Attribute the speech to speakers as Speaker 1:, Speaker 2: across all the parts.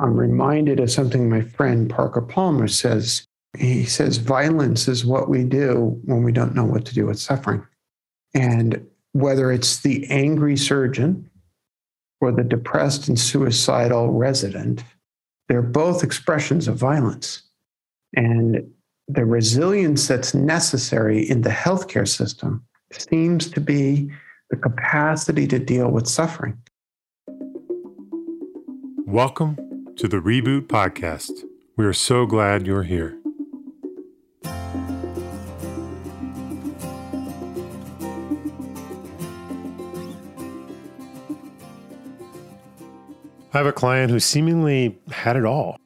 Speaker 1: I'm reminded of something my friend Parker Palmer says. He says, violence is what we do when we don't know what to do with suffering. And whether it's the angry surgeon or the depressed and suicidal resident, they're both expressions of violence. And the resilience that's necessary in the healthcare system seems to be the capacity to deal with suffering.
Speaker 2: Welcome to the Reboot Podcast. We are so glad you're here. I have a client who seemingly had it all.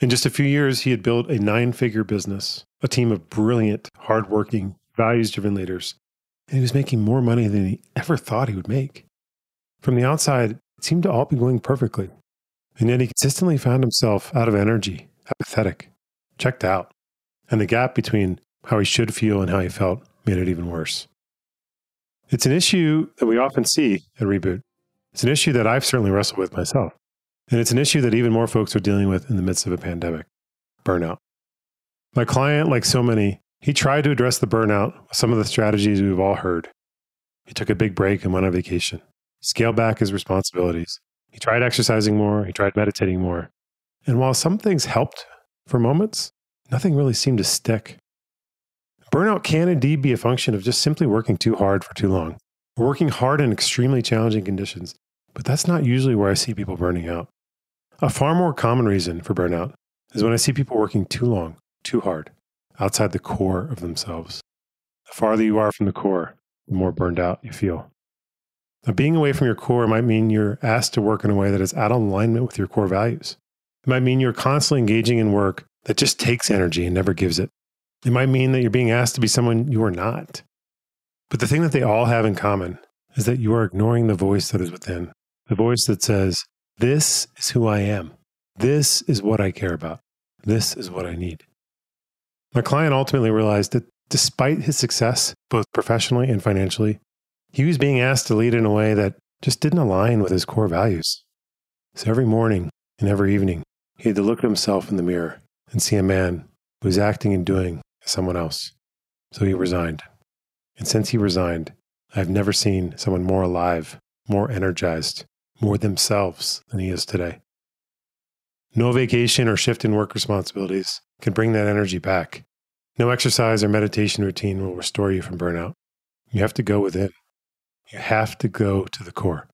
Speaker 2: In just a few years, he had built a nine figure business, a team of brilliant, hardworking, values driven leaders, and he was making more money than he ever thought he would make. From the outside, it seemed to all be going perfectly. And yet he consistently found himself out of energy, apathetic, checked out. And the gap between how he should feel and how he felt made it even worse. It's an issue that we often see at Reboot. It's an issue that I've certainly wrestled with myself. And it's an issue that even more folks are dealing with in the midst of a pandemic burnout. My client, like so many, he tried to address the burnout with some of the strategies we've all heard. He took a big break and went on vacation, scaled back his responsibilities. He tried exercising more, he tried meditating more. And while some things helped for moments, nothing really seemed to stick. Burnout can indeed be a function of just simply working too hard for too long, or working hard in extremely challenging conditions. But that's not usually where I see people burning out. A far more common reason for burnout is when I see people working too long, too hard, outside the core of themselves. The farther you are from the core, the more burned out you feel. Now, being away from your core might mean you're asked to work in a way that is out of alignment with your core values. It might mean you're constantly engaging in work that just takes energy and never gives it. It might mean that you're being asked to be someone you are not. But the thing that they all have in common is that you are ignoring the voice that is within, the voice that says, this is who I am. This is what I care about. This is what I need. My client ultimately realized that despite his success, both professionally and financially, he was being asked to lead in a way that just didn't align with his core values. So every morning and every evening, he had to look at himself in the mirror and see a man who was acting and doing as someone else. So he resigned. And since he resigned, I've never seen someone more alive, more energized, more themselves than he is today. No vacation or shift in work responsibilities can bring that energy back. No exercise or meditation routine will restore you from burnout. You have to go within. You have to go to the core.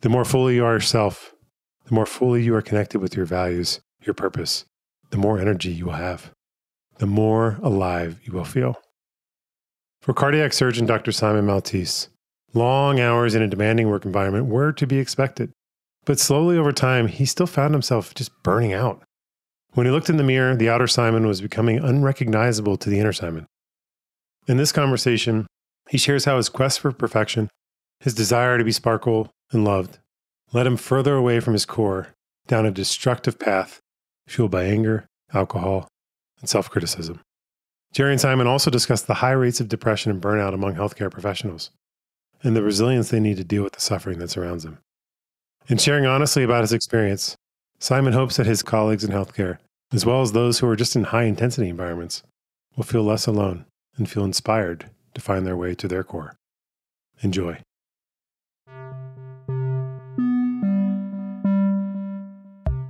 Speaker 2: The more fully you are yourself, the more fully you are connected with your values, your purpose, the more energy you will have, the more alive you will feel. For cardiac surgeon Dr. Simon Maltais, Long hours in a demanding work environment were to be expected. But slowly over time, he still found himself just burning out. When he looked in the mirror, the outer Simon was becoming unrecognizable to the inner Simon. In this conversation, he shares how his quest for perfection, his desire to be sparkle and loved, led him further away from his core down a destructive path fueled by anger, alcohol, and self criticism. Jerry and Simon also discuss the high rates of depression and burnout among healthcare professionals and the resilience they need to deal with the suffering that surrounds them. In sharing honestly about his experience, Simon hopes that his colleagues in healthcare, as well as those who are just in high intensity environments, will feel less alone and feel inspired to find their way to their core. Enjoy.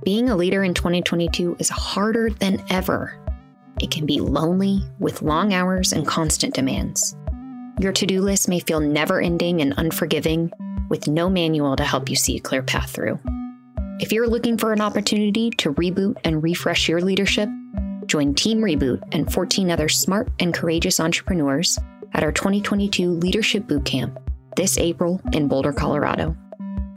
Speaker 3: Being a leader in 2022 is harder than ever. It can be lonely with long hours and constant demands. Your to do list may feel never ending and unforgiving, with no manual to help you see a clear path through. If you're looking for an opportunity to reboot and refresh your leadership, join Team Reboot and 14 other smart and courageous entrepreneurs at our 2022 Leadership Bootcamp this April in Boulder, Colorado.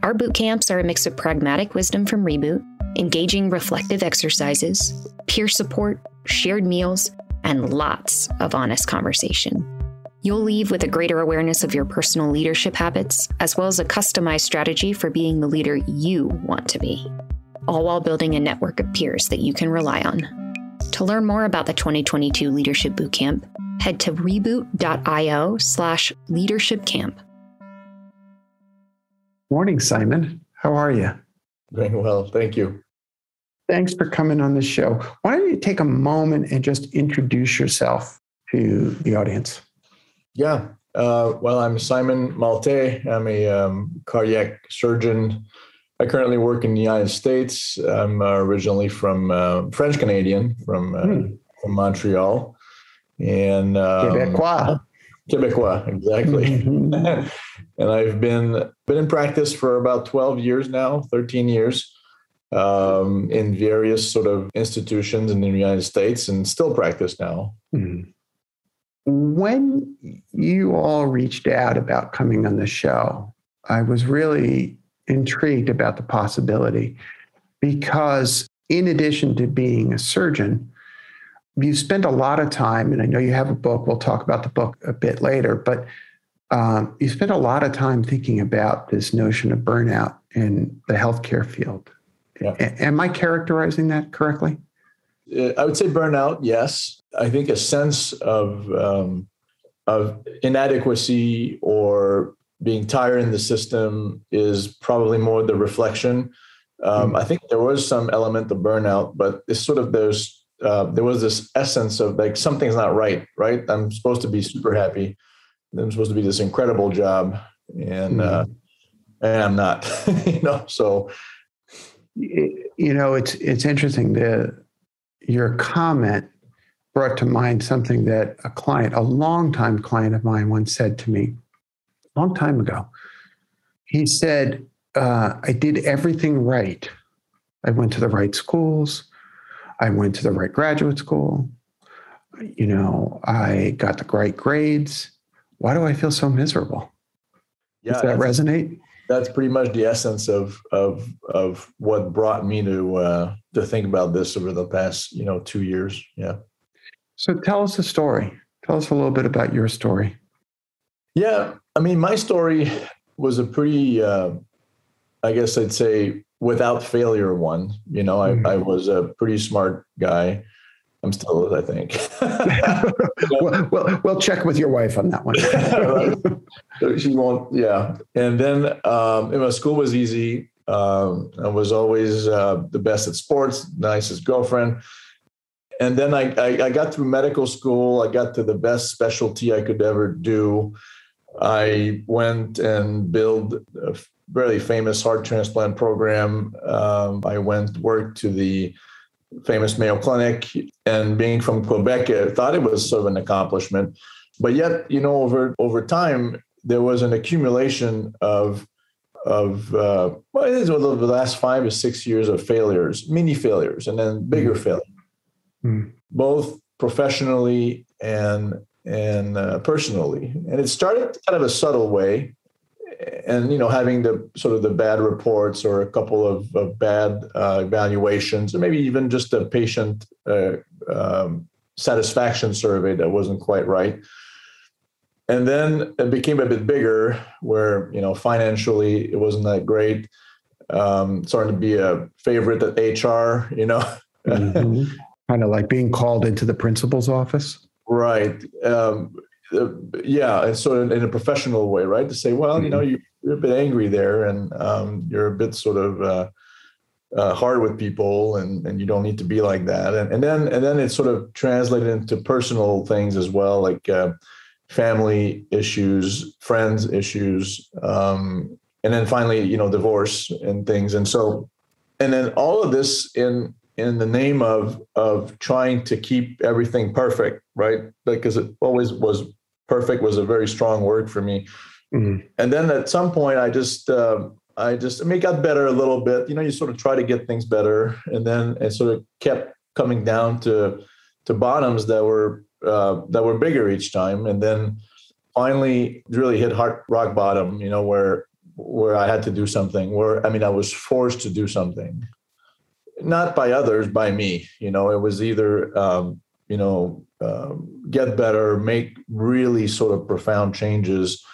Speaker 3: Our boot camps are a mix of pragmatic wisdom from Reboot, engaging reflective exercises, peer support, shared meals, and lots of honest conversation. You'll leave with a greater awareness of your personal leadership habits, as well as a customized strategy for being the leader you want to be, all while building a network of peers that you can rely on. To learn more about the 2022 Leadership Bootcamp, head to reboot.io slash leadership camp.
Speaker 1: Morning, Simon. How are you?
Speaker 4: Doing well, thank you.
Speaker 1: Thanks for coming on the show. Why don't you take a moment and just introduce yourself to the audience?
Speaker 4: Yeah. Uh, well, I'm Simon Maltais. I'm a um, cardiac surgeon. I currently work in the United States. I'm uh, originally from uh, French Canadian, from uh, hmm. from Montreal, and um,
Speaker 1: Quebecois.
Speaker 4: Quebecois, exactly. Mm-hmm. and I've been been in practice for about 12 years now, 13 years, um, in various sort of institutions in the United States, and still practice now. Mm.
Speaker 1: When you all reached out about coming on the show, I was really intrigued about the possibility because, in addition to being a surgeon, you spend a lot of time, and I know you have a book. We'll talk about the book a bit later, but um, you spend a lot of time thinking about this notion of burnout in the healthcare field. Yeah. A- am I characterizing that correctly?
Speaker 4: Uh, I would say burnout, yes. I think a sense of um, of inadequacy or being tired in the system is probably more the reflection. Um, mm-hmm. I think there was some element of burnout, but it's sort of there's uh, there was this essence of like something's not right, right? I'm supposed to be super happy. I'm supposed to be this incredible job, and uh, and I'm not, you know. So,
Speaker 1: you know, it's it's interesting. The your comment brought to mind something that a client, a longtime client of mine, once said to me, a long time ago. He said, uh, "I did everything right. I went to the right schools. I went to the right graduate school. You know, I got the right grades. Why do I feel so miserable? Yeah, Does that resonate?
Speaker 4: That's pretty much the essence of of of what brought me to uh, to think about this over the past you know two years. Yeah.
Speaker 1: So tell us a story. Tell us a little bit about your story.
Speaker 4: Yeah, I mean, my story was a pretty, uh, I guess I'd say, without failure one. You know, I, mm-hmm. I was a pretty smart guy. I'm still, I think.
Speaker 1: well, well, we'll check with your wife on that one.
Speaker 4: She won't, yeah. And then, um, you know, school was easy. Um, I was always uh, the best at sports, nicest girlfriend. And then I, I, I got through medical school. I got to the best specialty I could ever do. I went and built a really famous heart transplant program. Um, I went worked to the famous Mayo Clinic, and being from Quebec, I thought it was sort of an accomplishment. But yet, you know, over over time, there was an accumulation of of uh, well, it is over the last five or six years of failures, mini failures, and then bigger mm. failures, mm. both professionally and and uh, personally. And it started kind of a subtle way, and you know having the sort of the bad reports or a couple of, of bad uh, evaluations or maybe even just a patient uh, um, satisfaction survey that wasn't quite right. And then it became a bit bigger where you know financially it wasn't that great. Um, starting to be a favorite at hr you know?
Speaker 1: Mm-hmm. kind of like being called into the principal's office?
Speaker 4: Right. Um, uh, yeah, and so in, in, a professional way, right? To say, well, mm-hmm. you know, you, are a bit angry there, and um, you're a bit sort of uh, uh, hard with people, and and you don't need to be like that. And and then and then it's sort of translated into personal things as well, like uh, family issues, friends issues, um, and then finally, you know, divorce and things. And so, and then all of this in in the name of of trying to keep everything perfect, right? Because it always was perfect was a very strong word for me. Mm-hmm. And then at some point, I just uh, I just I mean, it got better a little bit. You know, you sort of try to get things better, and then it sort of kept coming down to to bottoms that were uh, that were bigger each time, and then finally really hit hard rock bottom. You know, where where I had to do something. Where I mean, I was forced to do something not by others, by me. You know, it was either um, you know um, get better, make really sort of profound changes,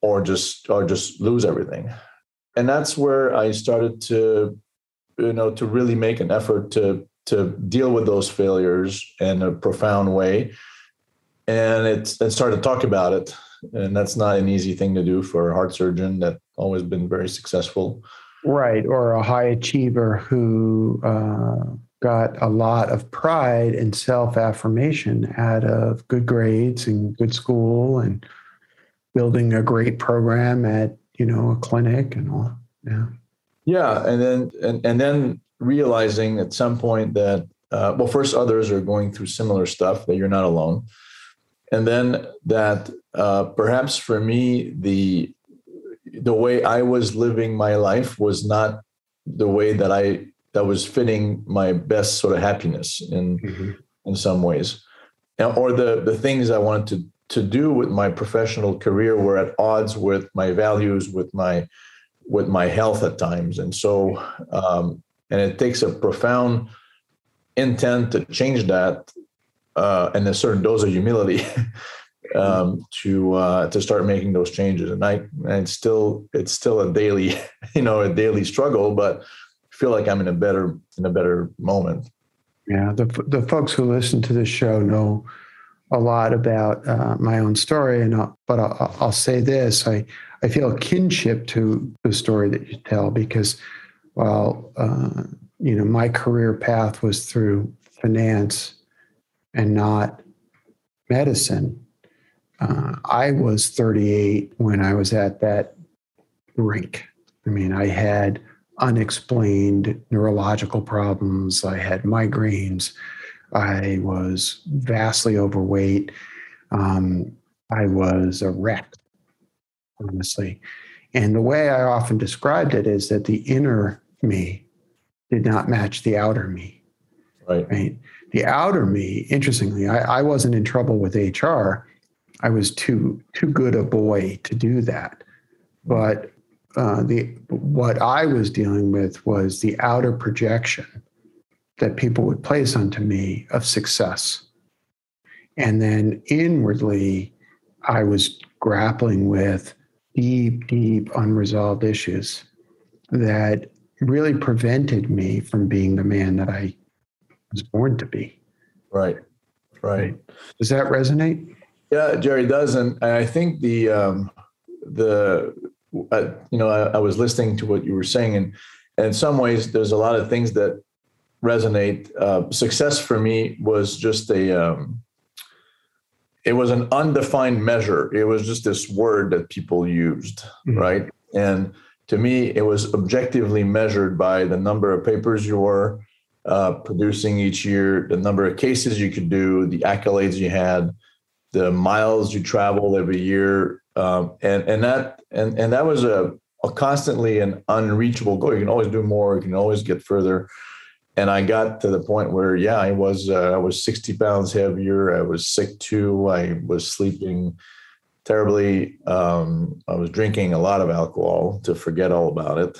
Speaker 4: or just or just lose everything. And that's where I started to you know to really make an effort to to deal with those failures in a profound way and it's and started to talk about it and that's not an easy thing to do for a heart surgeon that always been very successful
Speaker 1: Right. Or a high achiever who uh, got a lot of pride and self affirmation out of good grades and good school and building a great program at, you know, a clinic and all. Yeah.
Speaker 4: Yeah. And then, and, and then realizing at some point that, uh, well, first others are going through similar stuff, that you're not alone. And then that uh, perhaps for me, the the way I was living my life was not the way that I that was fitting my best sort of happiness in mm-hmm. in some ways, or the the things I wanted to to do with my professional career were at odds with my values, with my with my health at times, and so um, and it takes a profound intent to change that uh, and a certain dose of humility um, to uh, to start making those changes. And I and it's still it's still a daily you know a daily struggle, but feel like I'm in a better in a better moment.
Speaker 1: Yeah, the the folks who listen to this show know a lot about uh, my own story, and I'll, but I'll, I'll, say this: I I feel kinship to the story that you tell because while uh, you know my career path was through finance and not medicine, uh, I was 38 when I was at that rink. I mean, I had unexplained neurological problems, I had migraines, I was vastly overweight, um, I was a wreck, honestly. And the way I often described it is that the inner me did not match the outer me.
Speaker 4: Right.
Speaker 1: Right. The outer me, interestingly, I, I wasn't in trouble with HR I was too too good a boy to do that. But uh, the what I was dealing with was the outer projection that people would place onto me of success, and then inwardly, I was grappling with deep, deep unresolved issues that really prevented me from being the man that I was born to be.
Speaker 4: Right. Right.
Speaker 1: Does that resonate?
Speaker 4: Yeah, Jerry does, and I think the um, the you know I, I, was listening to what you were saying, and, and, in some ways there's a lot of things that resonate. Uh, success for me was just a um, it was an undefined measure. It was just this word that people used, mm-hmm. right? And to me, it was objectively measured by the number of papers you were uh, producing each year, the number of cases you could do, the accolades you had the miles you travel every year, um, and and that and and that was a, a constantly an unreachable goal. You can always do more. You can always get further. And I got to the point where, yeah, I was uh, I was 60 pounds heavier. I was sick too. I was sleeping terribly. Um, I was drinking a lot of alcohol to forget all about it.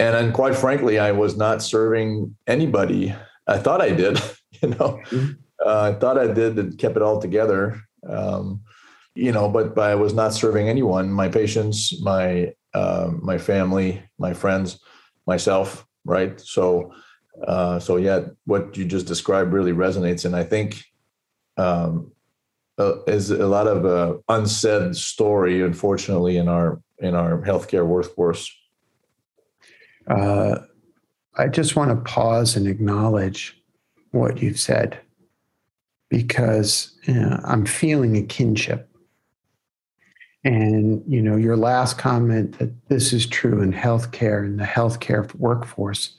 Speaker 4: And then, quite frankly, I was not serving anybody. I thought I did, you know. Mm-hmm uh, I thought I did and kept it all together. Um, you know, but, but I was not serving anyone, my patients, my, uh, my family, my friends, myself. Right. So, uh, so yeah, what you just described really resonates. And I think, um, uh, is a lot of uh, unsaid story, unfortunately, in our in our healthcare workforce.
Speaker 1: Uh, I just want to pause and acknowledge what you've said because you know, I'm feeling a kinship. And you know, your last comment that this is true in healthcare and the healthcare workforce,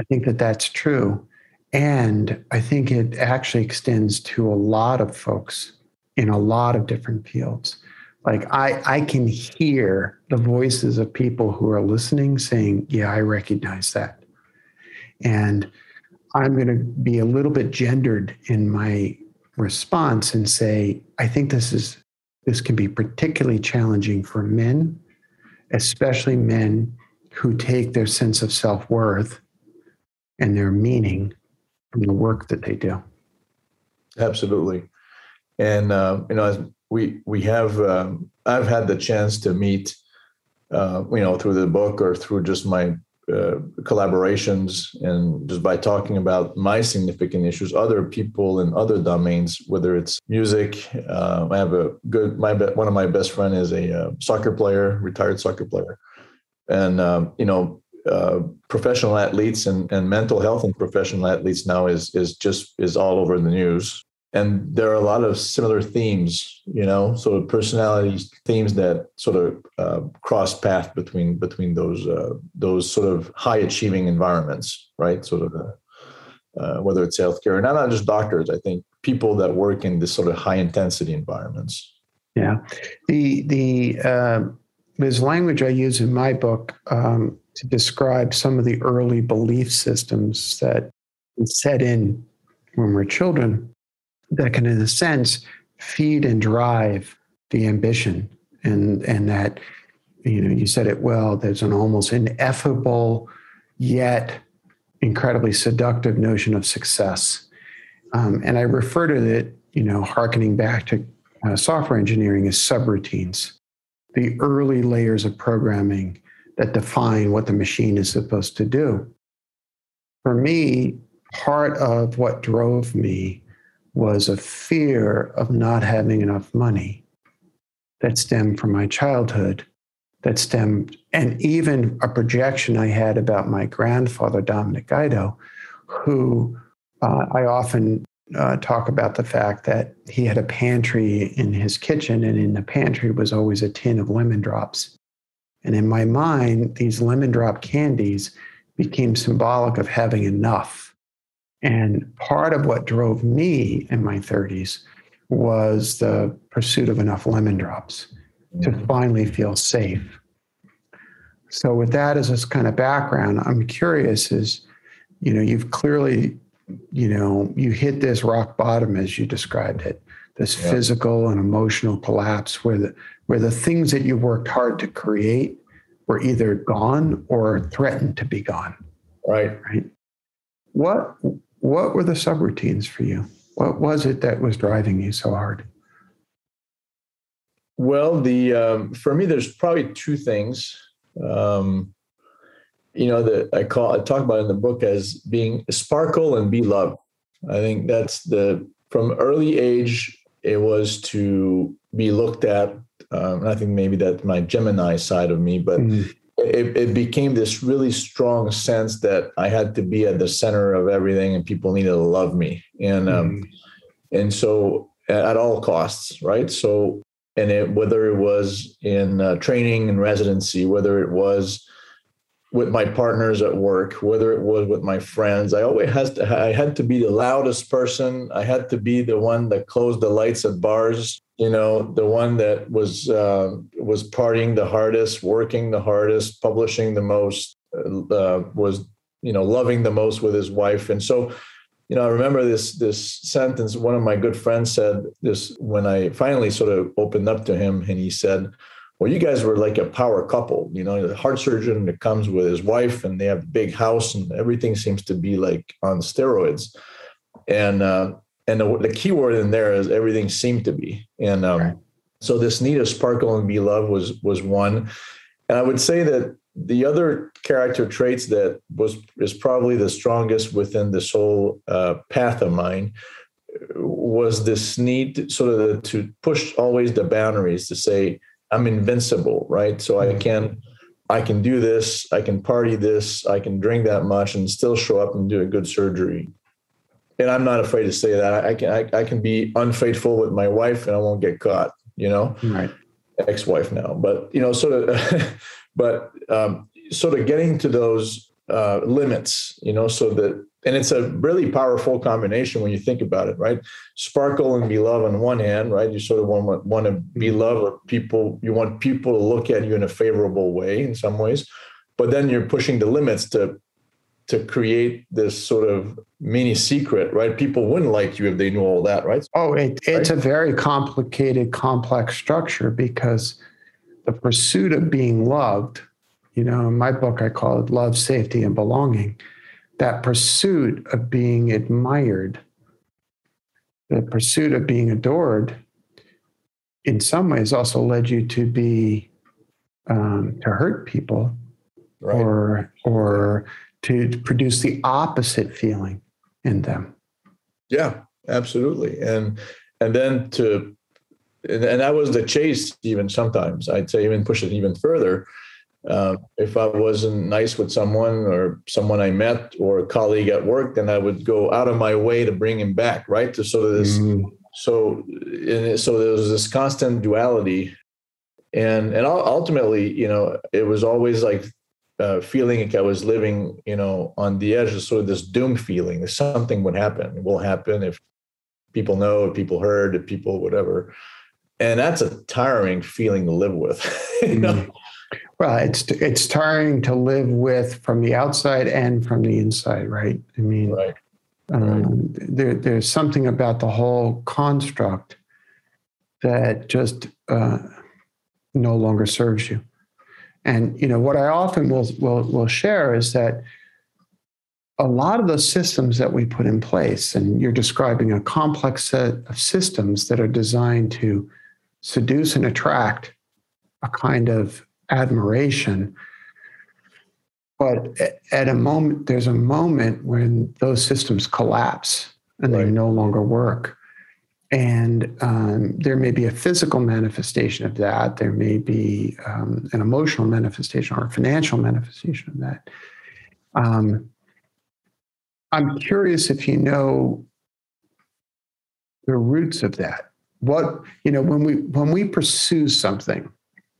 Speaker 1: I think that that's true. And I think it actually extends to a lot of folks in a lot of different fields. Like I, I can hear the voices of people who are listening saying, Yeah, I recognize that. And I'm going to be a little bit gendered in my response and say, I think this is this can be particularly challenging for men, especially men who take their sense of self-worth and their meaning from the work that they do.
Speaker 4: Absolutely, and uh, you know, we we have um, I've had the chance to meet, uh, you know, through the book or through just my uh, collaborations and just by talking about my significant issues other people in other domains whether it's music uh, i have a good my one of my best friend is a uh, soccer player retired soccer player. And um, you know uh, professional athletes and, and mental health and professional athletes now is is just is all over the news and there are a lot of similar themes you know? Sort of personality themes that sort of uh, cross path between between those uh, those sort of high achieving environments right? Sort of uh, whether it's healthcare and not just doctors. I think people that work in this sort of high intensity environments.
Speaker 1: Yeah. The the uh, there's language i use in my book um, to describe some of the early belief systems that set in when we're children that can, in a sense, feed and drive the ambition. And, and that, you know, you said it well, there's an almost ineffable yet incredibly seductive notion of success. Um, and I refer to it, you know, harkening back to uh, software engineering as subroutines, the early layers of programming that define what the machine is supposed to do. For me, part of what drove me was a fear of not having enough money that stemmed from my childhood, that stemmed, and even a projection I had about my grandfather, Dominic Guido, who uh, I often uh, talk about the fact that he had a pantry in his kitchen, and in the pantry was always a tin of lemon drops. And in my mind, these lemon drop candies became symbolic of having enough and part of what drove me in my 30s was the pursuit of enough lemon drops to mm-hmm. finally feel safe. So, with that as this kind of background, I'm curious is, you know, you've clearly, you know, you hit this rock bottom as you described it, this yeah. physical and emotional collapse where the where the things that you worked hard to create were either gone or threatened to be gone.
Speaker 4: Right.
Speaker 1: Right. What what were the subroutines for you? What was it that was driving you so hard?
Speaker 4: Well, the um, for me, there's probably two things. Um, you know that I call I talk about in the book as being sparkle and be loved. I think that's the from early age it was to be looked at. Um, I think maybe that's my Gemini side of me, but mm-hmm it, it, became this really strong sense that I had to be at the center of everything and people needed to love me. And, um, mm. and so at all costs, right? So, and it, whether it was in uh, training and residency, whether it was with my partners at work, whether it was with my friends, I always has to, I had to be the loudest person. I had to be the one that closed the lights at bars you know the one that was uh, was partying the hardest working the hardest publishing the most uh, was you know loving the most with his wife. And so you know i remember this this sentence one of my good friends said this when i finally sort of opened up to him and he said well you guys were like a power couple you know the heart surgeon that comes with his wife and they have a big house and everything seems to be like on steroids. And uh, and the, the key word in there is everything seemed to be and um, right. so this need of sparkle and be loved was was one and i would say that the other character traits that was is probably the strongest within this whole uh, path of mine was this need sort of the, to push always the boundaries to say i'm invincible right so mm-hmm. i can i can do this i can party this i can drink that much and still show up and do a good surgery and I'm not afraid to say that I can I, I, can be unfaithful with my wife and I won't get caught. You know,
Speaker 1: right?
Speaker 4: Ex-wife now, but you know, sort of, but um, sort of getting to those uh, limits. You know, so that and it's a really powerful combination when you think about it, right? Sparkle and be loved on one hand, right? You sort of want want to be loved, or people you want people to look at you in a favorable way in some ways, but then you're pushing the limits to to create this sort of mini secret, right? People wouldn't like you if they knew all that, right?
Speaker 1: Oh, it, it's right? a very complicated, complex structure because the pursuit of being loved, you know, in my book, I call it love, safety, and belonging. That pursuit of being admired, the pursuit of being adored, in some ways also led you to be um, to hurt people right. or or to produce the opposite feeling in them.
Speaker 4: Yeah, absolutely. And and then to and that was the chase even sometimes i'd say even push it even further Uh, if I wasn't nice with someone or someone I met or a colleague at work, then I would go out of my way to bring him back, right? To sort of this, mm. so so there was this constant duality, and and ultimately, you know, it was always like uh, feeling like I was living, you know, on the edge of sort of this doom feeling. That something would happen. It will happen if people know, if people heard, if people whatever. And that's a tiring feeling to live with. you know? Mm.
Speaker 1: Well, it's it's tiring to live with from the outside and from the inside, right? I mean, right. Um, there, there's something about the whole construct that just uh, no longer serves you. And you know what I often will will will share is that a lot of the systems that we put in place, and you're describing a complex set of systems that are designed to seduce and attract a kind of admiration. But at a moment, there's a moment when those systems collapse and right. they no longer work. And um, there may be a physical manifestation of that. There may be um, an emotional manifestation or a financial manifestation of that. Um, I'm curious if you know the roots of that. What you know when we when we pursue something,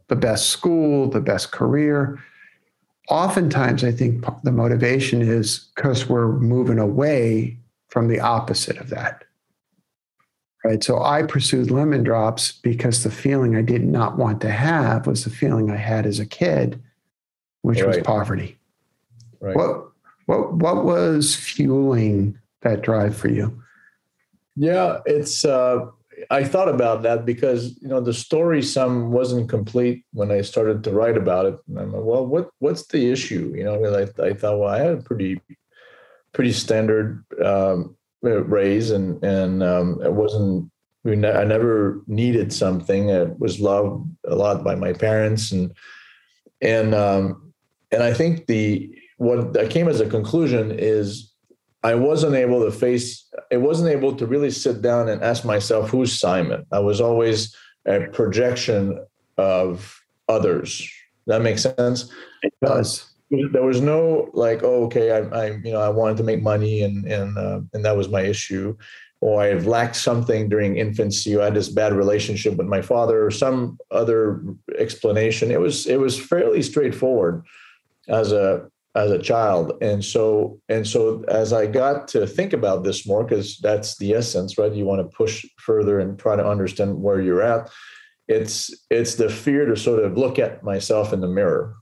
Speaker 1: the best school, the best career. Oftentimes, I think the motivation is because we're moving away from the opposite of that. Right. So I pursued lemon drops because the feeling I did not want to have was the feeling I had as a kid, which right. was poverty. Right. What what what was fueling that drive for you?
Speaker 4: Yeah, it's uh I thought about that because you know the story some wasn't complete when I started to write about it. And I'm like, well, what what's the issue? You know, I, I thought, well, I had a pretty pretty standard um, raise, and and um, it wasn't. I never needed something. I was loved a lot by my parents, and and um, and I think the what that came as a conclusion is I wasn't able to face, I wasn't able to really sit down and ask myself, who's Simon? I was always a projection of others. That makes sense.
Speaker 1: It does.
Speaker 4: There was no like, oh, okay, I, I you know, I wanted to make money, and and uh, and that was my issue, or I lacked something during infancy. or I had this bad relationship with my father, or some other explanation. It was it was fairly straightforward as a as a child and so and so as i got to think about this more because that's the essence right you want to push further and try to understand where you're at it's it's the fear to sort of look at myself in the mirror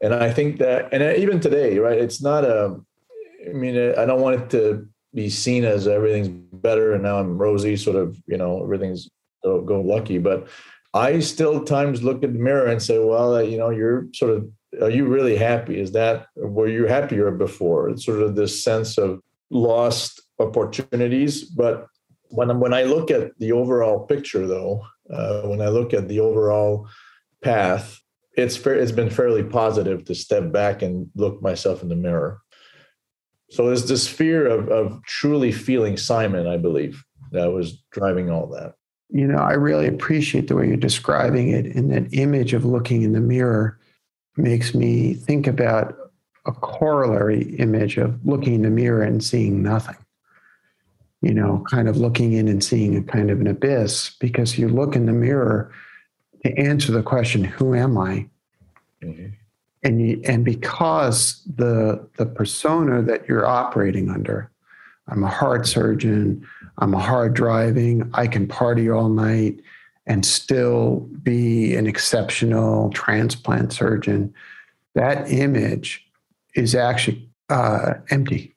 Speaker 4: and i think that and even today right it's not a i mean i don't want it to be seen as everything's better and now i'm rosy sort of you know everything's go, lucky but i still times look at the mirror and say well you know you're sort of are you really happy? Is that were you happier before? It's sort of this sense of lost opportunities. But when when I look at the overall picture, though, uh, when I look at the overall path, it's it's been fairly positive to step back and look myself in the mirror. So there's this fear of of truly feeling Simon, I believe, that was driving all that.
Speaker 1: You know, I really appreciate the way you're describing it and that image of looking in the mirror makes me think about a corollary image of looking in the mirror and seeing nothing. You know, kind of looking in and seeing a kind of an abyss because you look in the mirror to answer the question, who am I? Mm-hmm. And you, and because the the persona that you're operating under, I'm a heart surgeon, I'm a hard driving, I can party all night, and still be an exceptional transplant surgeon, that image is actually uh, empty.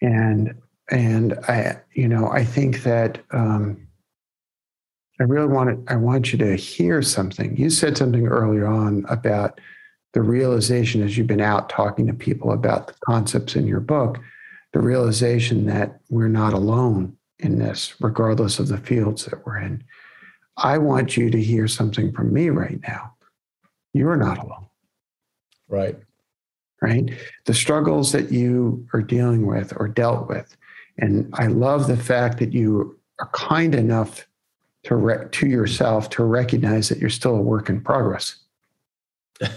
Speaker 1: And and I, you know, I think that um, I really want to, I want you to hear something. You said something earlier on about the realization as you've been out talking to people about the concepts in your book, the realization that we're not alone in this, regardless of the fields that we're in. I want you to hear something from me right now. You're not alone.
Speaker 4: Right.
Speaker 1: Right. The struggles that you are dealing with or dealt with. And I love the fact that you are kind enough to, re- to yourself to recognize that you're still a work in progress.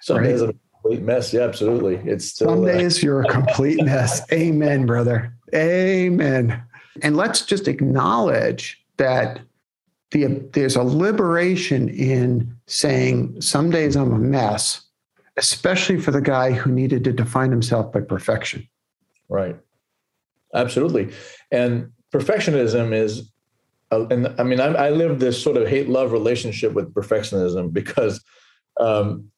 Speaker 4: Some right? days a complete mess. Yeah, absolutely. It's
Speaker 1: still, some uh, days uh, you're a complete mess. Amen, brother. Amen. And let's just acknowledge that the, there's a liberation in saying some days I'm a mess, especially for the guy who needed to define himself by perfection.
Speaker 4: Right. Absolutely. And perfectionism is, and I mean, I, I live this sort of hate love relationship with perfectionism because um,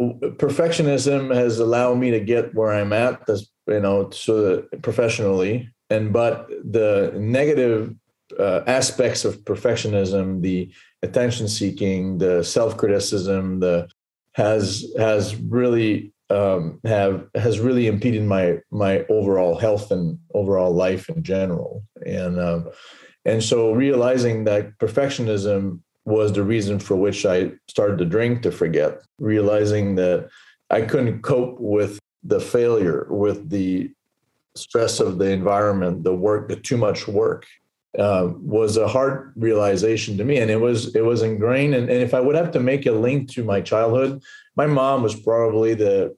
Speaker 4: perfectionism has allowed me to get where I'm at, this, you know, so professionally. And but the negative uh, aspects of perfectionism, the attention seeking, the self criticism, the has has really um, have has really impeded my my overall health and overall life in general. And um, and so realizing that perfectionism was the reason for which I started to drink to forget, realizing that I couldn't cope with the failure, with the stress of the environment, the work, the too much work, uh, was a hard realization to me, and it was it was ingrained. And, and if I would have to make a link to my childhood, my mom was probably the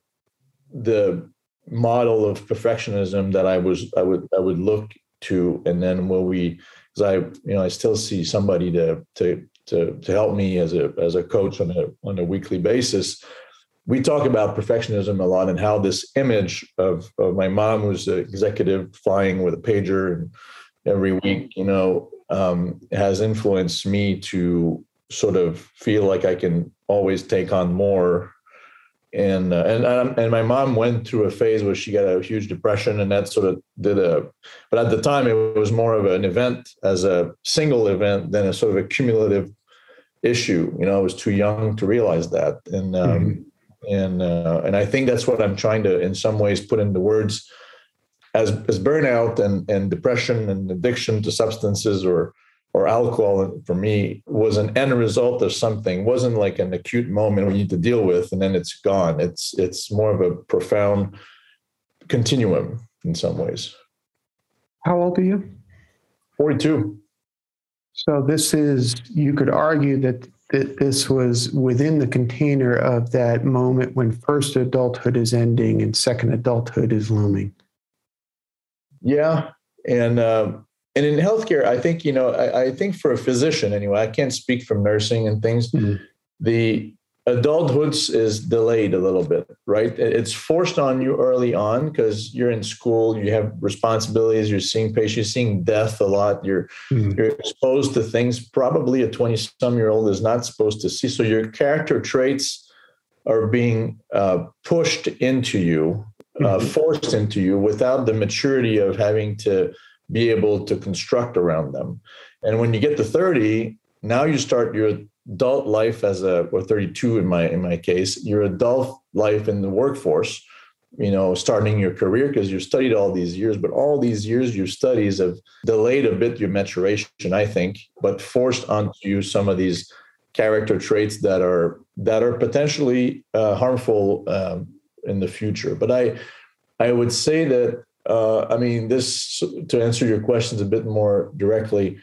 Speaker 4: the model of perfectionism that I was I would I would look to, and then when we, because I you know I still see somebody to to to to help me as a as a coach on a on a weekly basis. We talk about perfectionism a lot and how this image of, of my mom, who's an executive flying with a pager and every week, you know, um, has influenced me to sort of feel like I can always take on more. And uh, and and my mom went through a phase where she got a huge depression, and that sort of did a. But at the time, it was more of an event as a single event than a sort of a cumulative issue. You know, I was too young to realize that, and um, mm-hmm. and uh, and I think that's what I'm trying to, in some ways, put into words as, as burnout and, and depression and addiction to substances or or alcohol for me was an end result of something. Wasn't like an acute moment we need to deal with and then it's gone. It's it's more of a profound continuum in some ways.
Speaker 1: How old are you?
Speaker 4: 42
Speaker 1: so this is you could argue that that this was within the container of that moment when first adulthood is ending and second adulthood is looming.
Speaker 4: Yeah, and um, and in healthcare, I think you know, I, I, think for a physician anyway, I can't speak from nursing and things. Mm-hmm. The adulthood is delayed a little bit, right? It's forced on you early on because you're in school, you have responsibilities, you're seeing patients, you're seeing death a lot, you're mm-hmm. you're exposed to things probably a 20 some year old is not supposed to see. So your character traits are being uh, pushed into you uh, mm-hmm. forced into you without the maturity of having to be able to construct around them. And when you get to 30, now you start your adult life as a or 32 in my in my case, your adult life in the workforce, you know, starting your career because you've studied all these years, but all these years your studies have delayed a bit your maturation, I think, but forced onto you some of these character traits that are that are potentially uh, harmful um, in the future. But I I would say that uh, I mean this to answer your questions a bit more directly.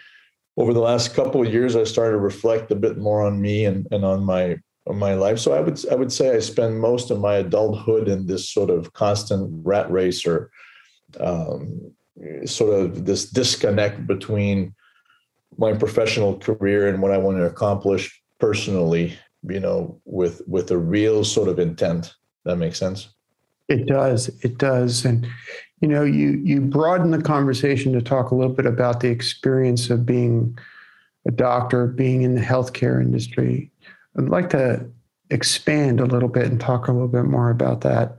Speaker 4: Over the last couple of years, I started to reflect a bit more on me and, and on my on my life. So I would I would say I spend most of my adulthood in this sort of constant rat race or um, sort of this disconnect between my professional career and what I want to accomplish personally. You know, with with a real sort of intent. That makes sense.
Speaker 1: It does. It does. And you know, you you broaden the conversation to talk a little bit about the experience of being a doctor, being in the healthcare industry. I'd like to expand a little bit and talk a little bit more about that.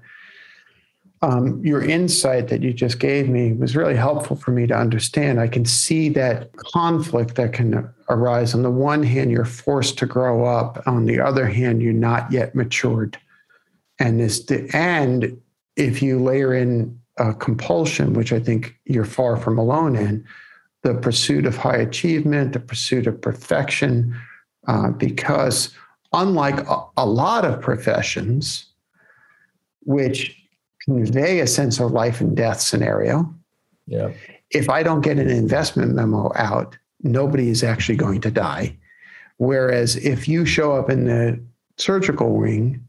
Speaker 1: Um, your insight that you just gave me was really helpful for me to understand. I can see that conflict that can arise. On the one hand, you're forced to grow up. On the other hand, you're not yet matured and this and if you layer in compulsion, which I think you're far from alone in, the pursuit of high achievement, the pursuit of perfection, uh, because unlike a, a, lot of professions, which convey a sense of life and death scenario,
Speaker 4: yeah.
Speaker 1: if I don't get an investment memo out, nobody is actually going to die. Whereas if you show up in the surgical wing,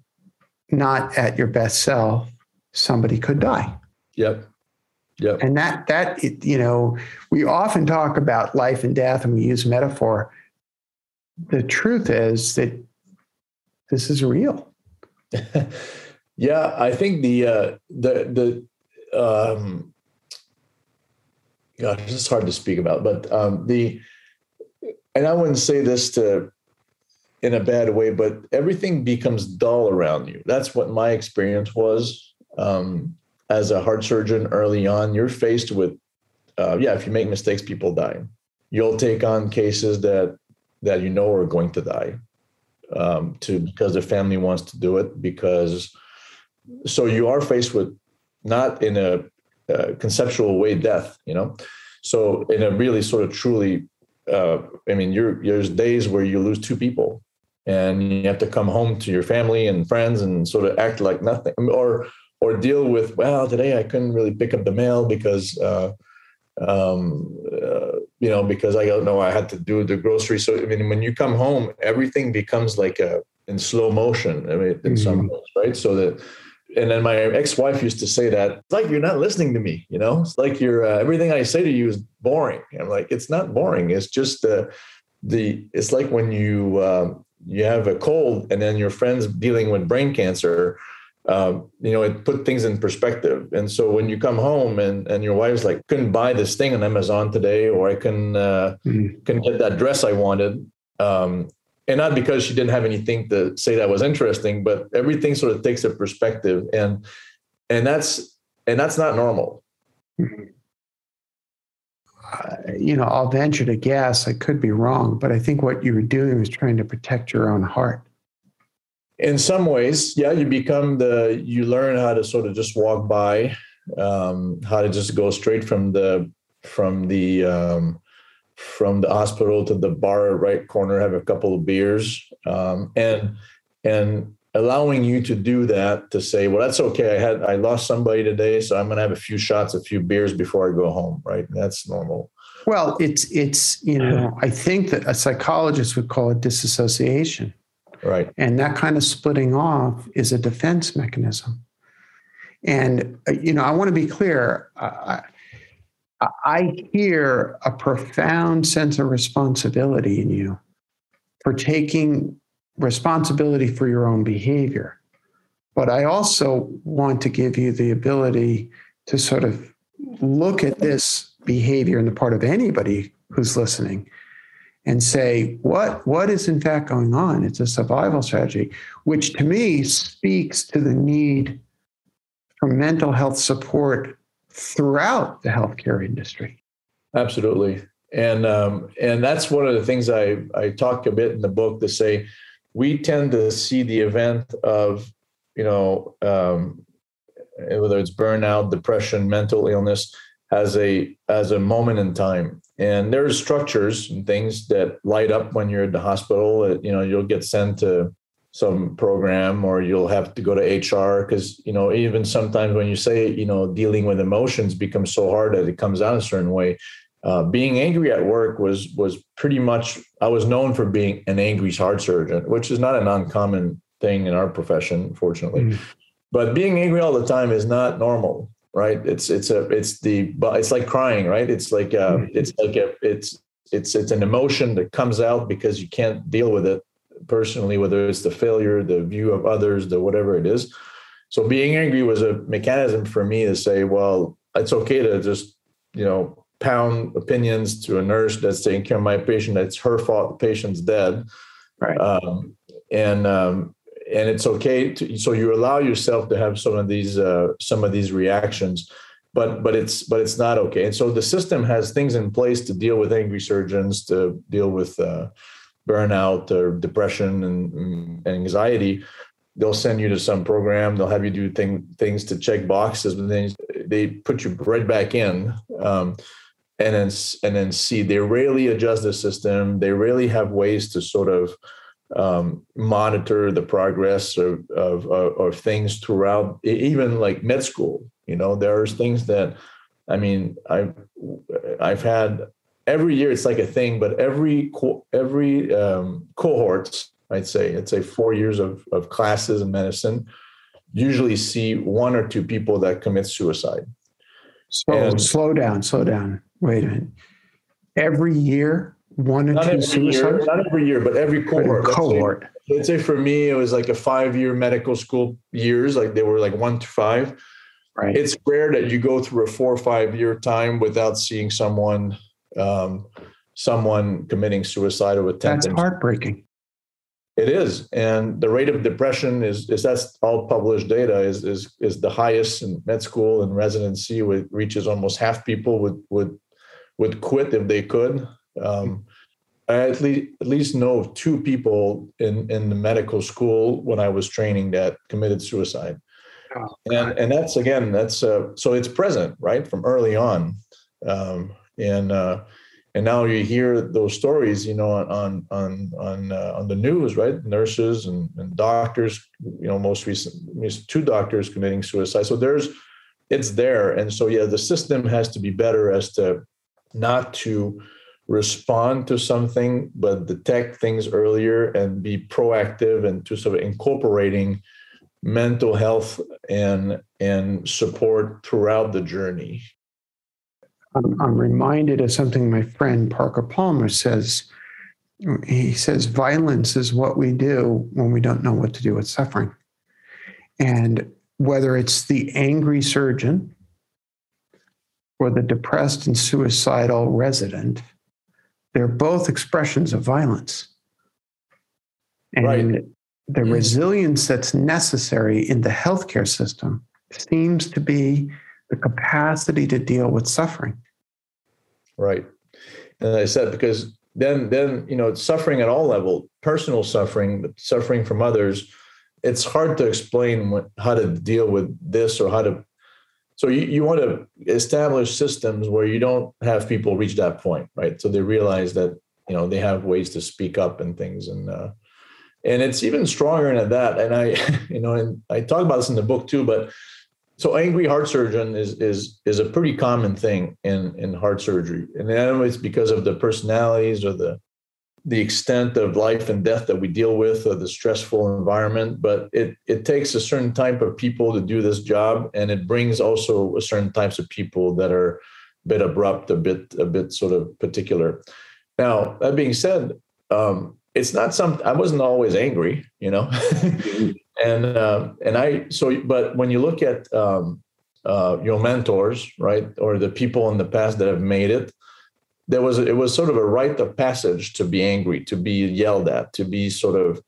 Speaker 1: not at your best self, somebody could die.
Speaker 4: Yep. Yep.
Speaker 1: And that that you know, we often talk about life and death and we use metaphor. The truth is that this is real.
Speaker 4: yeah, I think the uh, the the um, God, it's hard to speak about, but um, the and I wouldn't say this to in a bad way, but everything becomes dull around you. That's what my experience was. Um, as a heart surgeon early on, you're faced with, uh, yeah, if you make mistakes, people die. You'll take on cases that that you know are going to die, um, to because the family wants to do it. Because so you are faced with not in a, a conceptual way death, you know. So in a really sort of truly, uh, I mean, you're, there's days where you lose two people, and you have to come home to your family and friends and sort of act like nothing, or or deal with well today i couldn't really pick up the mail because uh, um, uh, you know because i don't know i had to do the grocery. So i mean when you come home everything becomes like a in slow motion i mean in mm-hmm. some ways right? So that and then my ex-wife used to say that it's like you're not listening to me you know? It's like you're uh, everything i say to you is boring. I'm like it's not boring. It's just the the it's like when you um, you have a cold and then your friends dealing with brain cancer um, you know, it put things in perspective. And so when you come home and, and your wife's like, couldn't buy this thing on Amazon today, or I can uh, mm. can get that dress I wanted, um, and not because she didn't have anything to say that was interesting, but everything sort of takes a perspective, and and that's and that's not normal.
Speaker 1: Mm-hmm. Uh, you know, I'll venture to guess. I could be wrong, but I think what you were doing was trying to protect your own heart
Speaker 4: in some ways, yeah, you become the you learn how to sort of just walk by, um, how to just go straight from the from the um, from the hospital to the bar right corner, have a couple of beers, um, and and allowing you to do that to say, well, that's okay. I had I lost somebody today, so I'm gonna have a few shots, a few beers before I go home. Right, that's normal.
Speaker 1: Well, it's it's you know I think that a psychologist would call it disassociation.
Speaker 4: Right.
Speaker 1: And that kind of splitting off is a defense mechanism. And, uh, you know, I want to be clear. I, I hear a profound sense of responsibility in you for taking responsibility for your own behavior. But I also want to give you the ability to sort of look at this behavior on the part of anybody who's listening and say what what is in fact going on? It's a survival strategy which to me speaks to the need for mental health support throughout the healthcare industry.
Speaker 4: Absolutely. And um, and that's one of the things i i talk a bit in the book to say we tend to see the event of you know um, whether it's burnout depression mental illness as a as a moment in time and there's structures and things that light up when you're at the hospital you know you'll get sent to some program or you'll have to go to hr because you know even sometimes when you say you know dealing with emotions becomes so hard that it comes out a certain way. Uh, being angry at work was was pretty much i was known for being an angry heart surgeon which is not an uncommon thing in our profession fortunately. Mm-hmm. but being angry all the time is not normal right? It's it's a it's the it's like crying, right? It's like uh, mm-hmm. it's like a it's it's it's an emotion that comes out because you can't deal with it personally, whether it's the failure, the view of others, the whatever it is. So being angry was a mechanism for me to say, well, it's okay to just you know pound opinions to a nurse that's taking care of my patient. That's her fault. The patient's dead.
Speaker 1: Right. Um,
Speaker 4: and um, and it's okay to so you allow yourself to have some of these uh, some of these reactions but but it's but it's not okay. And so the system has things in place to deal with angry surgeons to deal with uh, burnout or depression and, and, anxiety. They'll send you to some program. They'll have you do thing, things to check boxes but then they put you right back in um, and then and then see. They rarely adjust the system. They rarely have ways to sort of um, monitor the progress of, of, of, things throughout, even like med school. You know, there's things that, I mean, I've I've had every year it's like a thing, but every every um, cohorts I'd say. I'd say four years of, of classes in medicine, usually see one or two people that commit suicide.
Speaker 1: So
Speaker 4: And-
Speaker 1: slow down, slow down. Wait a minute. Every year, one or
Speaker 4: Not
Speaker 1: two
Speaker 4: every, year,
Speaker 1: suicides?
Speaker 4: not every year, but every
Speaker 1: But a
Speaker 4: cohort. Let's say-
Speaker 1: cohort.
Speaker 4: Let's say for me, it was like a five year medical school years, like they were like one to five.
Speaker 1: Right.
Speaker 4: It's rare that you go through a four or five year time without seeing someone, um, someone committing suicide or attempting.
Speaker 1: That's heartbreaking.
Speaker 4: It is, and the rate of depression is is that's all published data is is is the highest in med school and residency. With reaches almost half people would would would quit if they could. Um, I at least at least know of two people in in the medical school when I was training that committed suicide,
Speaker 1: Oh,
Speaker 4: and and that's again that's uh, so it's present right from early on, um, and uh, and now you hear those stories, you know, on on on uh, on the news, right? Nurses and, and doctors, you know, most recent, two doctors committing suicide. So there's, it's there, and so yeah, the system has to be better as to not to respond to something, but detect things earlier and be proactive and to sort of incorporating mental health and and support throughout the journey.
Speaker 1: I'm, I'm reminded of something my friend Parker Palmer says. He says, violence is what we do when we don't know what to do with suffering. And whether it's the angry surgeon or the depressed and suicidal resident, they're both expressions of violence. And
Speaker 4: Right.
Speaker 1: the
Speaker 4: Mhm.
Speaker 1: resilience that's necessary in the healthcare system seems to be the capacity to deal with suffering.
Speaker 4: Right. And I said because then then you know it's suffering at all level, personal suffering, but suffering from others. It's hard to explain what, how to deal with this or how to. So you, you want to establish systems where you don't have people reach that point, right? So they realize that you know they have ways to speak up and things, and uh, and it's even stronger than that. And I, you know, and I talk about this in the book too, but so angry heart surgeon is is is a pretty common thing in in heart surgery and I know it's because of the personalities or the the extent of life and death that we deal with or the stressful environment but it it takes a certain type of people to do this job and it brings also a certain types of people that are a bit abrupt a bit a bit sort of particular. Now that being said um it's not something i wasn't always angry you know? And uh, and I so but when you look at um, uh, your mentors, right, or the people in the past that have made it, there was it was sort of a rite of passage to be angry, to be yelled at, to be sort of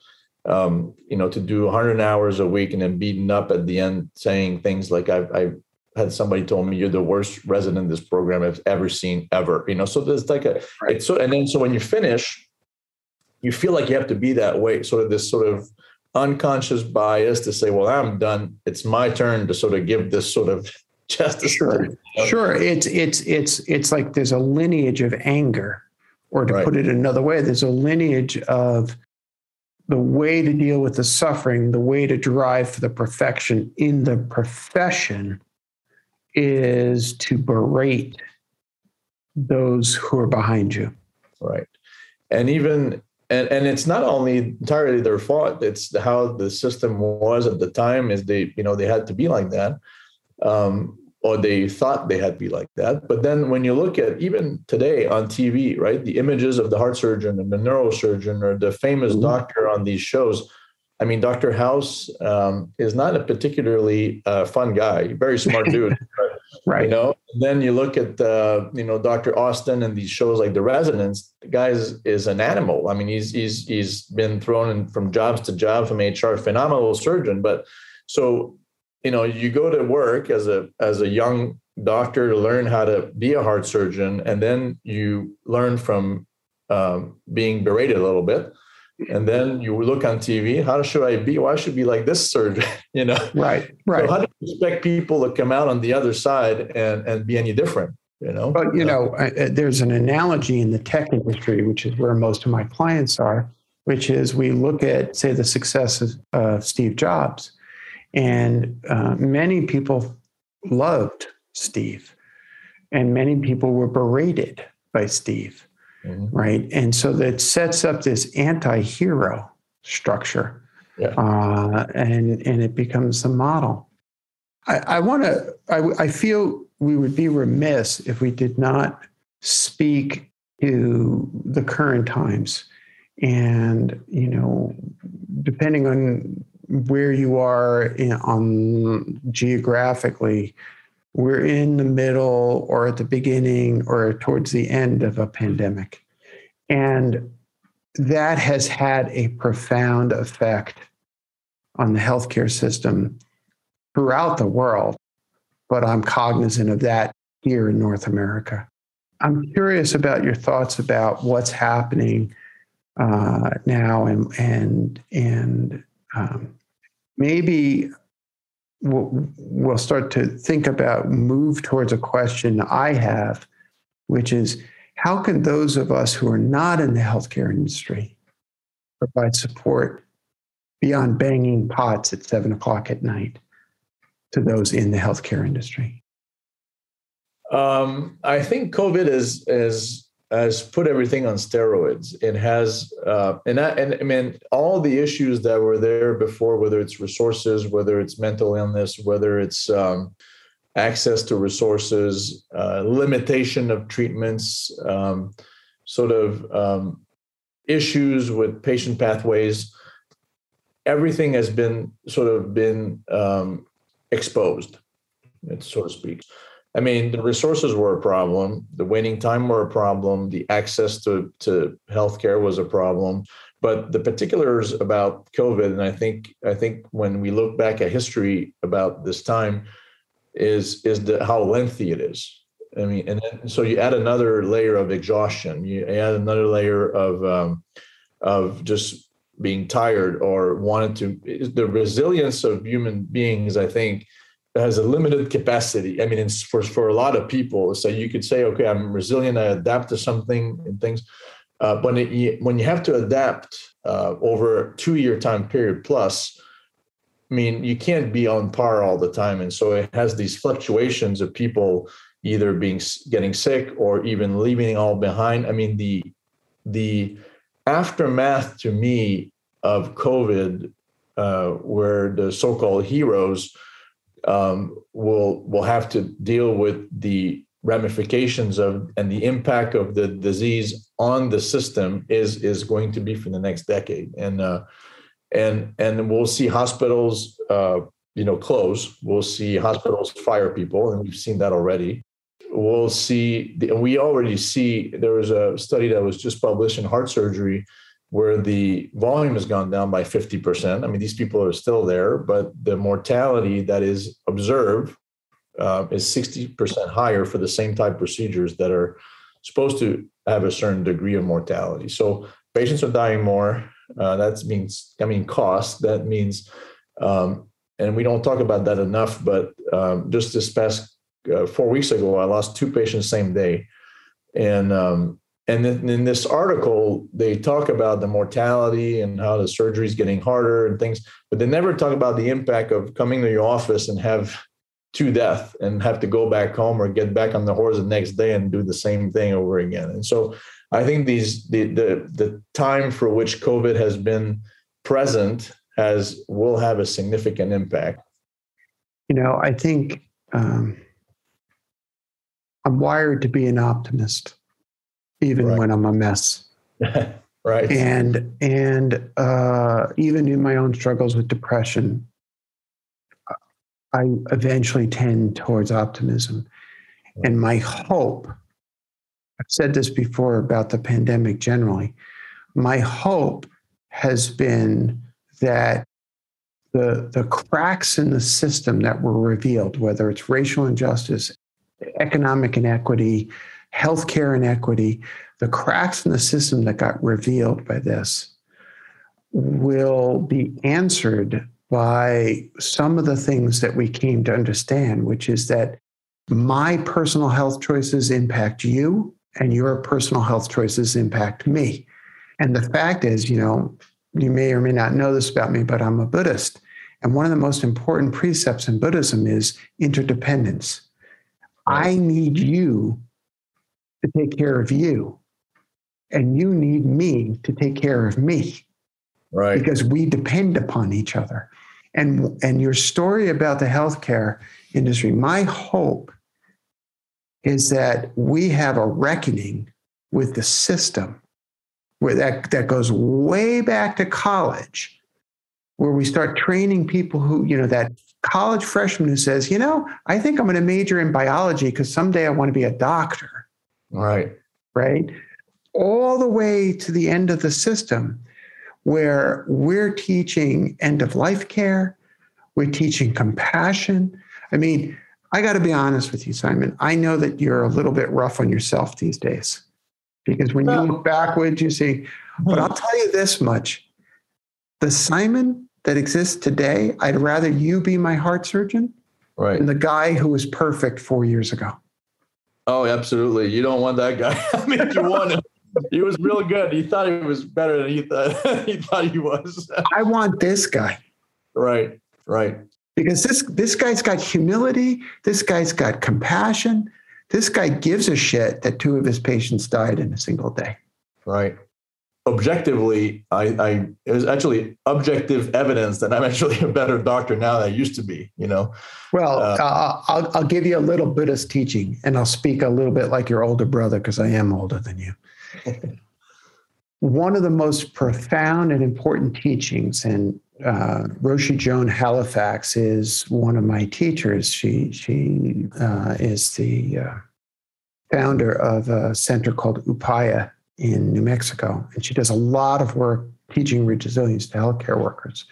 Speaker 4: um, you know to do 100 hours a week and then beaten up at the end, saying things like I've, I've had somebody told me you're the worst resident this program I've ever seen ever. You know, so there's like a
Speaker 1: Right.
Speaker 4: it's so and then so when you finish, you feel like you have to be that way. Sort of this sort of unconscious bias to say, well, I'm done. It's my turn to sort of give this sort of justice.
Speaker 1: Sure. Sure. It's it's it's it's like there's a lineage of anger, or to
Speaker 4: Right.
Speaker 1: put it another way, there's a lineage of the way to deal with the suffering, the way to drive for the perfection in the profession is to berate those who are behind you.
Speaker 4: Right. And even and and it's not only entirely their fault. It's how the system was at the time. Is they you know they had to be like that, um, or they thought they had to be like that. But then when you look at even today on TV, right, the images of the heart surgeon and the neurosurgeon or the famous
Speaker 1: Mhm.
Speaker 4: doctor on these shows. I mean, Dr. House um, is not a particularly uh, fun guy. Very smart dude.
Speaker 1: Right.
Speaker 4: You know, and then you look at uh, you know Dr. Austin and these shows like The Residence. The guy is, is an animal. I mean, he's he's he's been thrown in from jobs to job from HR, phenomenal surgeon. But so you know, you go to work as a as a young doctor to learn how to be a heart surgeon, and then you learn from um, being berated a little bit. And then you look on TV. How should I be? why Well, I should be like this surgeon, you know.
Speaker 1: Right. Right.
Speaker 4: So how do you expect people to come out on the other side and, and be any different? You know,
Speaker 1: But you know, uh, there's an analogy in the tech industry, which is where most of my clients are, which is we look at, say, the success of uh, Steve Jobs, and uh, many people loved Steve, and many people were berated by Steve,
Speaker 4: Mhm.
Speaker 1: right? And so that sets up this anti-hero structure.
Speaker 4: Yeah.
Speaker 1: Uh, and, and it becomes the model. I, I want to, I, I feel we would be remiss if we did not speak to the current times. And, you know, depending on where you are in, on geographically, we're in the middle or at the beginning or towards the end of a pandemic. And that has had a profound effect on the healthcare system throughout the world, but I'm cognizant of that here in North America. I'm curious about your thoughts about what's happening uh, now, and and and um, maybe we'll, we'll start to think about move towards a question I have, which is how can those of us who are not in the healthcare industry provide support beyond banging pots at seven o'clock at night to those in the healthcare industry?
Speaker 4: Um, I think COVID is is has put everything on steroids. It has, uh, and that, and I mean, all the issues that were there before, whether it's resources, whether it's mental illness, whether it's um, access to resources, uh, limitation of treatments, um, sort of um, issues with patient pathways. Everything has been sort of been um, exposed, so to speak. I mean, the resources were a problem, the waiting time were a problem, the access to, to healthcare was a problem. But the particulars about COVID, and I think I think when we look back at history about this time, is is the how lengthy it is. I mean, and then, so you add another layer of exhaustion. You add another layer of um, of just being tired or wanted to. The resilience of human beings, I think, has a limited capacity. I mean, for for a lot of people, so you could say, okay, I'm resilient. I adapt to something and things. Uh, when it, when you have to adapt uh, over two year time period plus, I mean, you can't be on par all the time, and so it has these fluctuations of people either being getting sick or even leaving all behind. I mean, the the aftermath to me of COVID, uh, where the so-called heroes um, will will have to deal with the ramifications of and the impact of the disease on the system is is going to be for the next decade. And uh, and and we'll see hospitals uh, you know close. We'll see hospitals fire people and we've seen that already. We'll see we already see there was a study that was just published in heart surgery where the volume has gone down by 50%. I mean, these people are still there, but the mortality that is observed uh, is 60% higher for the same type procedures that are supposed to have a certain degree of mortality. So patients are dying more. Uh, that means, I mean, cost. That means, um, and we don't talk about that enough, but um, just this past uh, four weeks ago, I lost two patients same day. And um, and then in this article, they talk about the mortality and how the surgery is getting harder and things, but they never talk about the impact of coming to your office and have two death and have to go back home or get back on the horse the next day and do the same thing over again. And so I think these the the the time for which COVID has been present has will have a significant impact.
Speaker 1: You know, I think um, I'm wired to be an optimist even right. when I'm a mess.
Speaker 4: right.
Speaker 1: And and uh, even in my own struggles with depression, I eventually tend towards optimism. And my hope, I've said this before about the pandemic generally, my hope has been that the, the cracks in the system that were revealed, whether it's racial injustice, economic inequity, healthcare inequity, the cracks in the system that got revealed by this will be answered by some of the things that we came to understand, which is that my personal health choices impact you and your personal health choices impact me. And the fact is, you know, you may or may not know this about me, but I'm a Buddhist. And one of the most important precepts in Buddhism is interdependence. I need you to take care of you, and you need me to take care of me.
Speaker 4: Right.
Speaker 1: Because we depend upon each other. And and your story about the healthcare industry, my hope is that we have a reckoning with the system where that, that goes way back to college, where we start training people who, you know, that college freshman who says, you know, I think I'm going to major in biology because someday I want to be a doctor.
Speaker 4: Right.
Speaker 1: Right. All the way to the end of the system where we're teaching end of life care, we're teaching compassion. I mean, I got to be honest with you, Simon. I know that you're a little bit rough on yourself these days because when you look backwards, you see, but I'll tell you this much the Simon that exists today, I'd rather you be my heart surgeon
Speaker 4: right.
Speaker 1: than the guy who was perfect four years ago.
Speaker 4: Oh, absolutely. You don't want that guy. I mean, you want him. He was real good. He thought he was better than he thought he thought he was.
Speaker 1: I want this guy.
Speaker 4: Right. Right.
Speaker 1: Because this this guy's got humility, this guy's got compassion. This guy gives a shit that two of his patients died in a single day.
Speaker 4: Right. Objectively, I, I it was actually objective evidence that I'm actually a better doctor now than I used to be. You know.
Speaker 1: Well, uh, I'll I'll give you a little Buddhist teaching, and I'll speak a little bit like your older brother because I am older than you. One of the most profound and important teachings, and uh, Roshi Joan Halifax is one of my teachers. She she uh, is the uh, founder of a center called Upaya in New Mexico, and she does a lot of work teaching resilience to healthcare workers.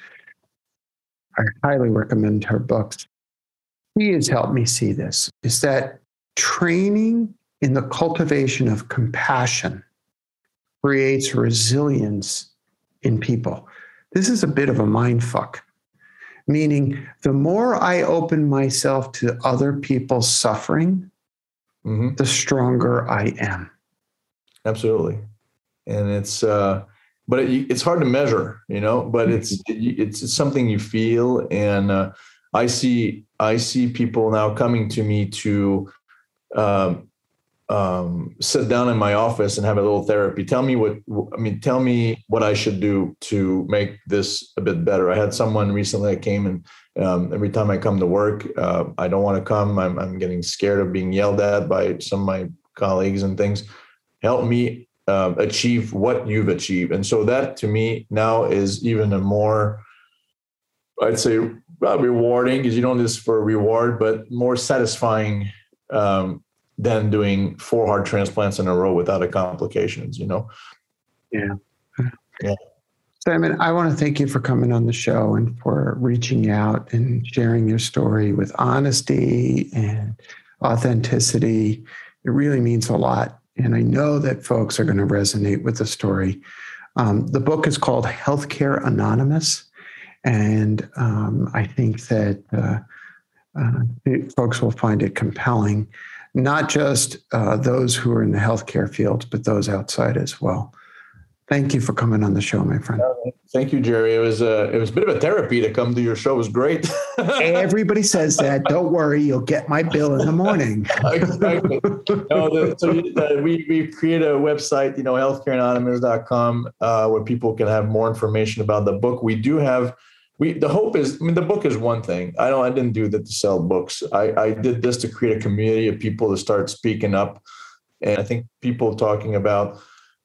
Speaker 1: I highly recommend her books. She has helped me see this: is that training in the cultivation of compassion creates resilience in people. This is a bit of a mind fuck, meaning the more I open myself to other people's suffering, mm-hmm. the stronger I am.
Speaker 4: Absolutely. And it's, uh, but it, it's hard to measure, you know, but mm-hmm. it's, it's, it's something you feel. And, uh, I see, I see people now coming to me to, um, um, sit down in my office and have a little therapy. Tell me what I mean. Tell me what I should do to make this a bit better. I had someone recently that came and um, every time I come to work, uh, I don't want to come. I'm, I'm getting scared of being yelled at by some of my colleagues and things. Help me uh, achieve what you've achieved, and so that to me now is even a more, I'd say, rewarding because you don't do this for a reward, but more satisfying. Um, than doing four heart transplants in a row without a complications, you know?
Speaker 1: Yeah.
Speaker 4: Yeah.
Speaker 1: Simon, I want to thank you for coming on the show and for reaching out and sharing your story with honesty and authenticity. It really means a lot. And I know that folks are going to resonate with the story. Um, the book is called Healthcare Anonymous. And um, I think that uh, uh, folks will find it compelling not just uh, those who are in the healthcare field, but those outside as well. Thank you for coming on the show, my friend.
Speaker 4: Thank you, Jerry. It was a uh, it was a bit of a therapy to come to your show. It was great.
Speaker 1: Everybody says that. Don't worry, you'll get my bill in the morning. exactly.
Speaker 4: No, the, so uh, we we create a website, you know, healthcareanonymous.com, uh, where people can have more information about the book. We do have we the hope is i mean the book is one thing i don't i didn't do that to sell books i i did this to create a community of people to start speaking up and i think people talking about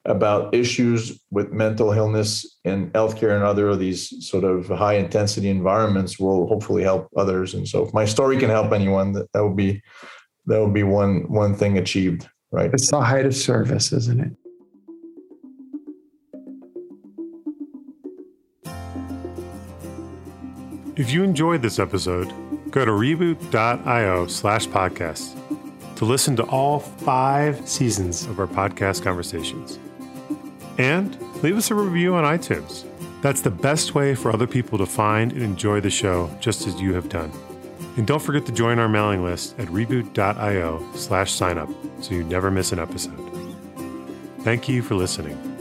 Speaker 4: about issues with mental illness and healthcare and other of these sort of high intensity environments will hopefully help others. And so if my story can help anyone that, that would be that would be one one thing achieved right?
Speaker 1: It's the height of service isn't it?
Speaker 2: If you enjoyed this episode, go to reboot.io slash podcast to listen to all five seasons of our podcast conversations. And leave us a review on iTunes. That's the best way for other people to find and enjoy the show just as you have done. And don't forget to join our mailing list at reboot.io slash signup so you never miss an episode. Thank you for listening.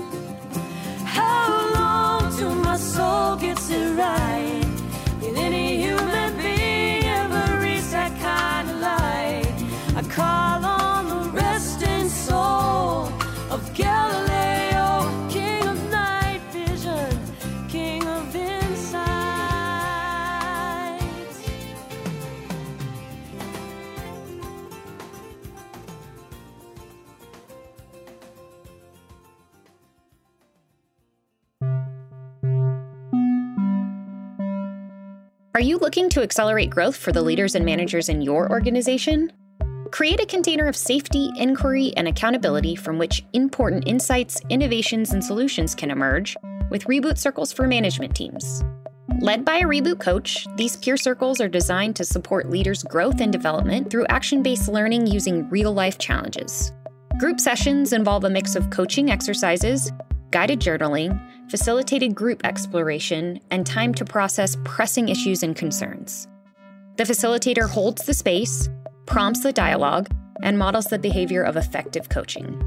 Speaker 3: Looking to accelerate growth for the leaders and managers in your organization? Create a container of safety, inquiry, and accountability from which important insights, innovations, and solutions can emerge with Reboot Circles for management teams. Led by a reboot coach, these peer circles are designed to support leaders' growth and development through action based learning using real life challenges. Group sessions involve a mix of coaching exercises, guided journaling, facilitated group exploration, and time to process pressing issues and concerns. The facilitator holds the space, prompts the dialogue, and models the behavior of effective coaching.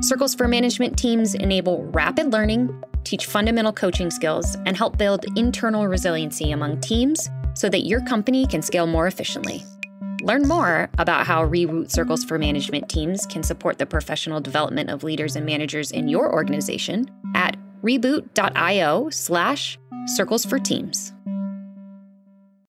Speaker 3: Circles for management teams enable rapid learning, teach fundamental coaching skills, and help build internal resiliency among teams so that your company can scale more efficiently. Learn more about how Reboot Circles for Management teams can support the professional development of leaders and managers in your organization at reboot.io slash circles for teams.